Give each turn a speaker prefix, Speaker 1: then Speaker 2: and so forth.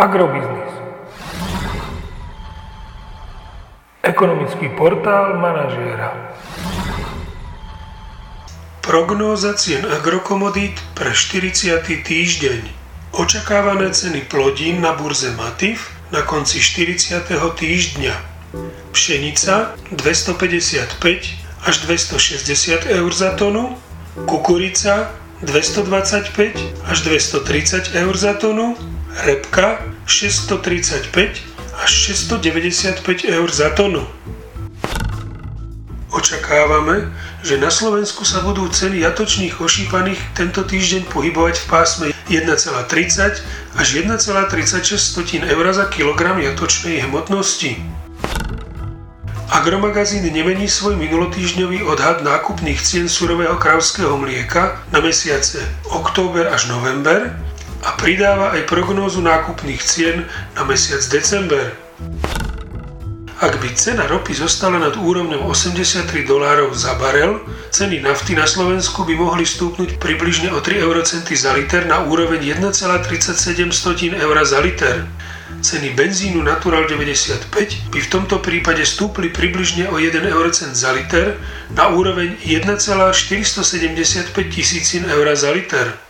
Speaker 1: Agrobiznis. Ekonomický portál manažéra.
Speaker 2: Prognóza cien agrokomodít pre 40. týždeň. Očakávané ceny plodín na burze Matif na konci 40. týždňa. Pšenica 255 až 260 eur za tonu, kukurica 225 až 230 eur za tonu, repka 635 až 695 eur za tonu. Očakávame, že na Slovensku sa budú ceny jatočných ošípaných tento týždeň pohybovať v pásme 1,30 až 1,36 eur za kilogram jatočnej hmotnosti. Agromagazín nemení svoj minulotýždňový odhad nákupných cien surového kravského mlieka na mesiace október až november a pridáva aj prognózu nákupných cien na mesiac december. Ak by cena ropy zostala nad úrovňou 83 dolárov za barel, ceny nafty na Slovensku by mohli stúpnuť približne o 3 eurocenty za liter na úroveň 1,37 eur za liter. Ceny benzínu Natural 95 by v tomto prípade stúpli približne o 1 eurocent za liter na úroveň 1,475 tisícin eur za liter.